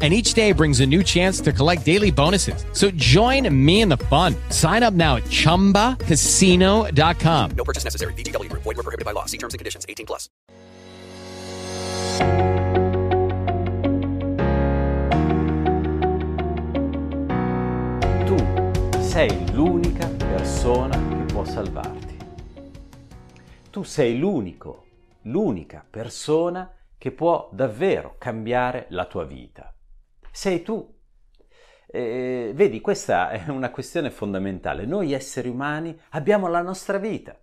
And each day brings a new chance to collect daily bonuses. So join me in the fun. Sign up now at chumbacasino.com. No purchase necessary. VGW Group. Void were prohibited by law. See terms and conditions. 18 plus. Tu sei l'unica persona che può salvarti. Tu sei l'unico, l'unica persona che può davvero cambiare la tua vita. Sei tu. Eh, vedi, questa è una questione fondamentale. Noi esseri umani abbiamo la nostra vita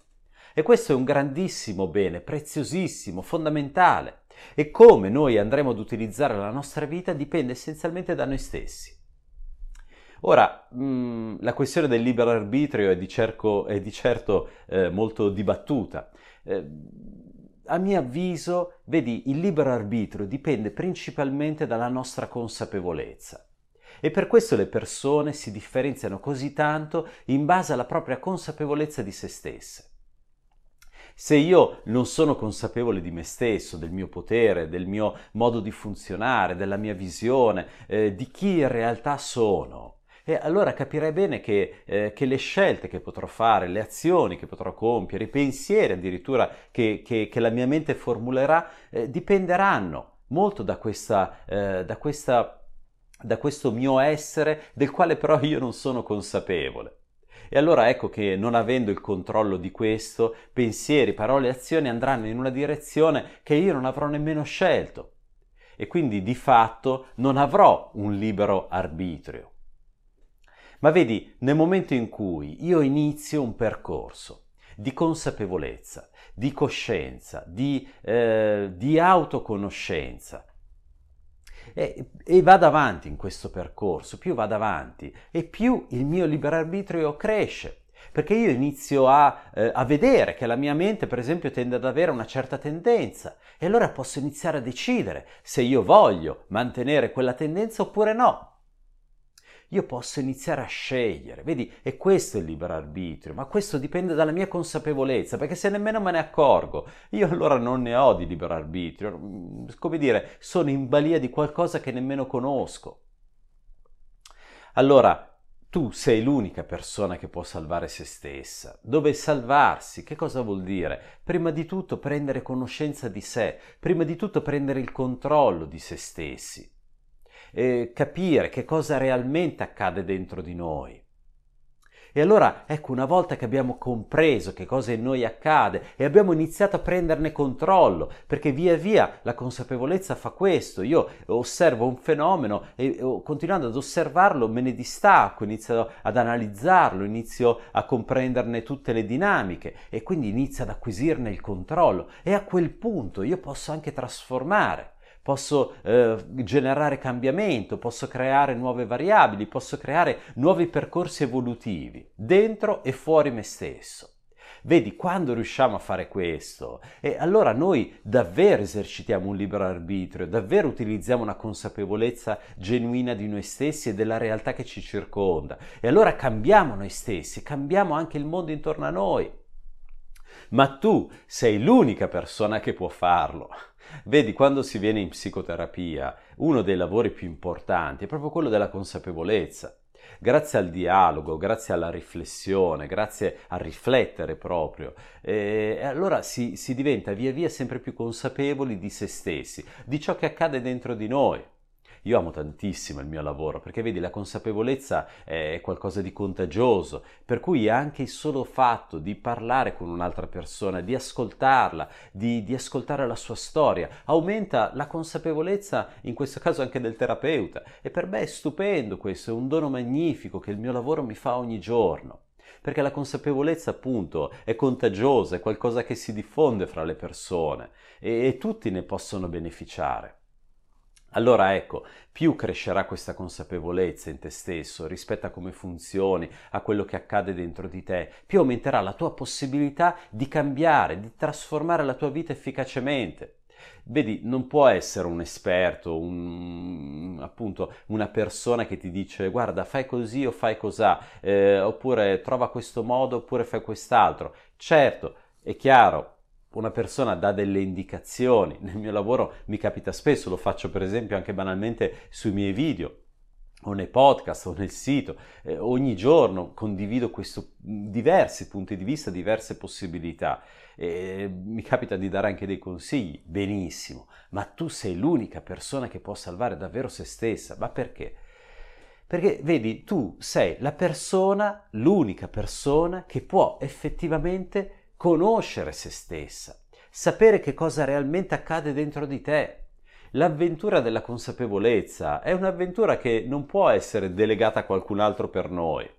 e questo è un grandissimo bene, preziosissimo, fondamentale. E come noi andremo ad utilizzare la nostra vita dipende essenzialmente da noi stessi. Ora, mh, la questione del libero arbitrio è di, cerco, è di certo eh, molto dibattuta. Eh, a mio avviso, vedi, il libero arbitrio dipende principalmente dalla nostra consapevolezza. E per questo le persone si differenziano così tanto in base alla propria consapevolezza di se stesse. Se io non sono consapevole di me stesso, del mio potere, del mio modo di funzionare, della mia visione, eh, di chi in realtà sono, e allora capirei bene che, eh, che, le scelte che potrò fare, le azioni che potrò compiere, i pensieri addirittura che, che, che la mia mente formulerà, eh, dipenderanno molto da, questa, eh, da, questa, da questo mio essere del quale però io non sono consapevole. E allora ecco che non avendo il controllo di questo, pensieri, parole e azioni andranno in una direzione che io non avrò nemmeno scelto. E quindi di fatto non avrò un libero arbitrio. Ma vedi, nel momento in cui io inizio un percorso di consapevolezza, di coscienza, di, eh, di autoconoscenza, e, e, vado avanti in questo percorso, più vado avanti e più il mio libero arbitrio cresce. Perché io inizio a, eh, a vedere che la mia mente, per esempio, tende ad avere una certa tendenza e allora posso iniziare a decidere se io voglio mantenere quella tendenza oppure no io posso iniziare a scegliere. Vedi, e questo è il libero arbitrio, ma questo dipende dalla mia consapevolezza, perché se nemmeno me ne accorgo, io allora non ne ho di libero arbitrio. Mm, come dire, sono in balia di qualcosa che nemmeno conosco. Allora, tu sei l'unica persona che può salvare se stessa. Dove salvarsi? Che cosa vuol dire? Prima di tutto prendere conoscenza di sé, prima di tutto prendere il controllo di se stessi eh, capire che cosa realmente accade dentro di noi. E allora, ecco, una volta che abbiamo compreso che cosa in noi accade e abbiamo iniziato a prenderne controllo, perché via via la consapevolezza fa questo, io osservo un fenomeno e continuando ad osservarlo me ne distacco, inizio ad analizzarlo, inizio a comprenderne tutte le dinamiche e quindi inizio ad acquisirne il controllo e a quel punto io posso anche trasformare posso eh, generare cambiamento, posso creare nuove variabili, posso creare nuovi percorsi evolutivi dentro e fuori me stesso. Vedi, quando riusciamo a fare questo, e allora noi davvero esercitiamo un libero arbitrio, davvero utilizziamo una consapevolezza genuina di noi stessi e della realtà che ci circonda. E allora cambiamo noi stessi, cambiamo anche il mondo intorno a noi. Ma tu sei l'unica persona che può farlo. Vedi, quando si viene in psicoterapia, uno dei lavori più importanti è proprio quello della consapevolezza. Grazie al dialogo, grazie alla riflessione, grazie a riflettere proprio, eh, allora si, si diventa via via sempre più consapevoli di se stessi, di ciò che accade dentro di noi. Io amo tantissimo il mio lavoro perché vedi la consapevolezza è qualcosa di contagioso, per cui anche il solo fatto di parlare con un'altra persona, di ascoltarla, di, di ascoltare la sua storia, aumenta la consapevolezza, in questo caso anche del terapeuta. E per me è stupendo questo, è un dono magnifico che il mio lavoro mi fa ogni giorno perché la consapevolezza appunto è contagiosa, è qualcosa che si diffonde fra le persone e, e tutti ne possono beneficiare. Allora ecco, più crescerà questa consapevolezza in te stesso rispetto a come funzioni, a quello che accade dentro di te, più aumenterà la tua possibilità di cambiare, di trasformare la tua vita efficacemente. Vedi, non può essere un esperto, un, appunto una persona che ti dice guarda fai così o fai cos'ha, eh, oppure trova questo modo oppure fai quest'altro. Certo, è chiaro, una persona dà delle indicazioni, nel mio lavoro mi capita spesso, lo faccio per esempio anche banalmente sui miei video o nei podcast o nel sito, eh, ogni giorno condivido questo, diversi punti di vista, diverse possibilità. Eh, mi capita di dare anche dei consigli, benissimo, ma tu sei l'unica persona che può salvare davvero se stessa, ma perché? Perché vedi, tu sei la persona, l'unica persona che può effettivamente conoscere se stessa, sapere che cosa realmente accade dentro di te. L'avventura della consapevolezza è un'avventura che non può essere delegata a qualcun altro per noi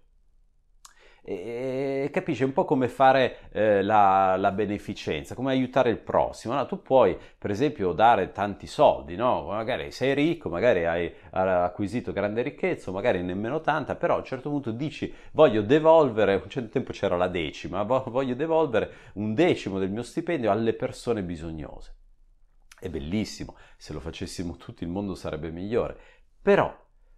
e, capisci un po' come fare eh, la, la, beneficenza, come aiutare il prossimo. No? Tu puoi, per esempio, dare tanti soldi, no? magari sei ricco, magari hai acquisito grande ricchezza, magari nemmeno tanta, però a un certo punto dici voglio devolvere, un certo tempo c'era la decima, voglio devolvere un decimo del mio stipendio alle persone bisognose. È bellissimo, se lo facessimo tutti il mondo sarebbe migliore, però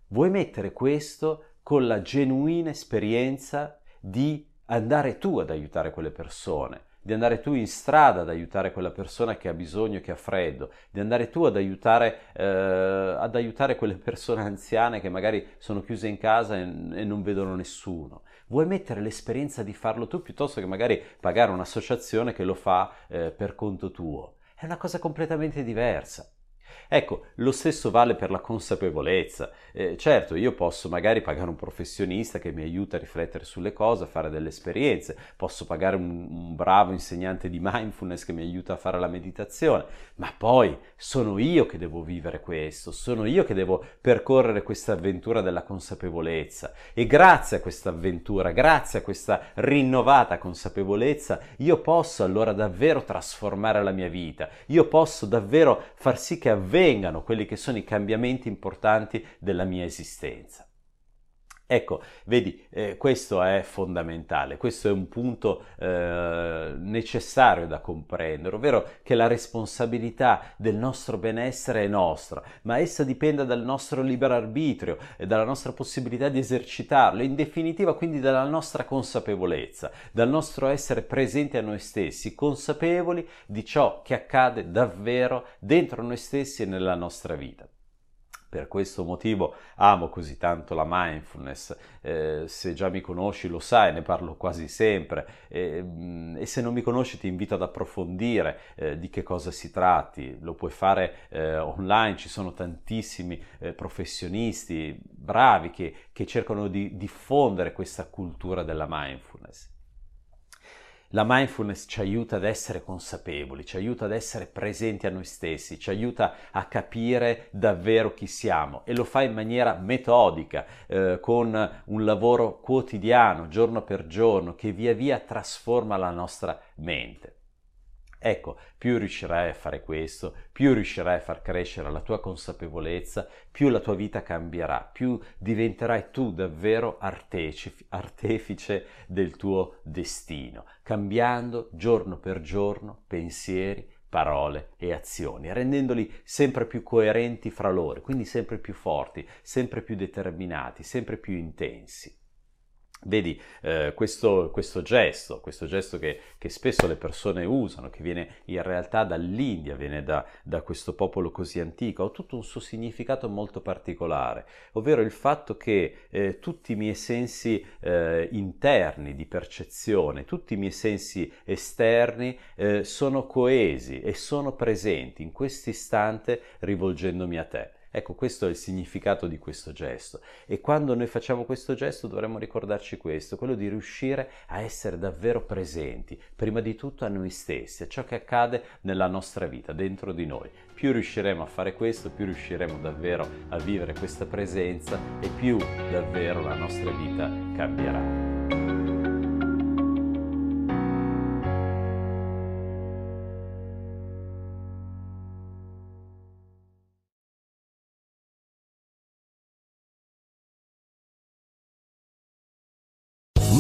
vuoi mettere questo con la genuina esperienza di andare tu ad aiutare quelle persone, di andare tu in strada ad aiutare quella persona che ha bisogno, che ha freddo, di andare tu ad aiutare, eh, ad aiutare quelle persone anziane che magari sono chiuse in casa e, e non vedono nessuno. Vuoi mettere l'esperienza di farlo tu piuttosto che magari pagare un'associazione che lo fa eh, per conto tuo. È una cosa completamente diversa. Ecco, lo stesso vale per la consapevolezza. Eh, certo, io posso magari pagare un professionista che mi aiuta a riflettere sulle cose, a fare delle esperienze, posso pagare un, un bravo insegnante di mindfulness che mi aiuta a fare la meditazione, ma poi sono io che devo vivere questo, sono io che devo percorrere questa avventura della consapevolezza. E grazie a questa avventura, grazie a questa rinnovata consapevolezza, io posso allora davvero trasformare la mia vita, io posso davvero far sì che avvengano quelli che sono i cambiamenti importanti della mia esistenza. Ecco, vedi, eh, questo è fondamentale, questo è un punto eh, necessario da comprendere, ovvero che la responsabilità del nostro benessere è nostra, ma essa dipende dal nostro libero arbitrio e dalla nostra possibilità di esercitarlo, in definitiva quindi dalla nostra consapevolezza, dal nostro essere presenti a noi stessi, consapevoli di ciò che accade davvero dentro noi stessi e nella nostra vita. Per questo motivo amo così tanto la mindfulness, eh, se già mi conosci lo sai, ne parlo quasi sempre. E, mm, e se non mi conosci ti invito ad approfondire eh, di che cosa si tratti, lo puoi fare eh, online, ci sono tantissimi eh, professionisti bravi che, che cercano di diffondere questa cultura della mindfulness. La mindfulness ci aiuta ad essere consapevoli, ci aiuta ad essere presenti a noi stessi, ci aiuta a capire davvero chi siamo e lo fa in maniera metodica, eh, con un lavoro quotidiano, giorno per giorno, che via via trasforma la nostra mente. Ecco, più riuscirai a fare questo, più riuscirai a far crescere la tua consapevolezza, più la tua vita cambierà, più diventerai tu davvero artefice del tuo destino, cambiando giorno per giorno pensieri, parole e azioni, rendendoli sempre più coerenti fra loro, quindi sempre più forti, sempre più determinati, sempre più intensi. Vedi eh, questo, questo, gesto, questo gesto che, che, spesso le persone usano, che viene in realtà dall'India, viene da, da, questo popolo così antico, ha tutto un suo significato molto particolare, ovvero il fatto che eh, tutti i miei sensi eh, interni di percezione, tutti i miei sensi esterni eh, sono coesi e sono presenti in questo istante rivolgendomi a te. Ecco, questo è il significato di questo gesto e quando noi facciamo questo gesto dovremmo ricordarci questo, quello di riuscire a essere davvero presenti, prima di tutto a noi stessi, a ciò che accade nella nostra vita, dentro di noi. Più riusciremo a fare questo, più riusciremo davvero a vivere questa presenza e più davvero la nostra vita cambierà.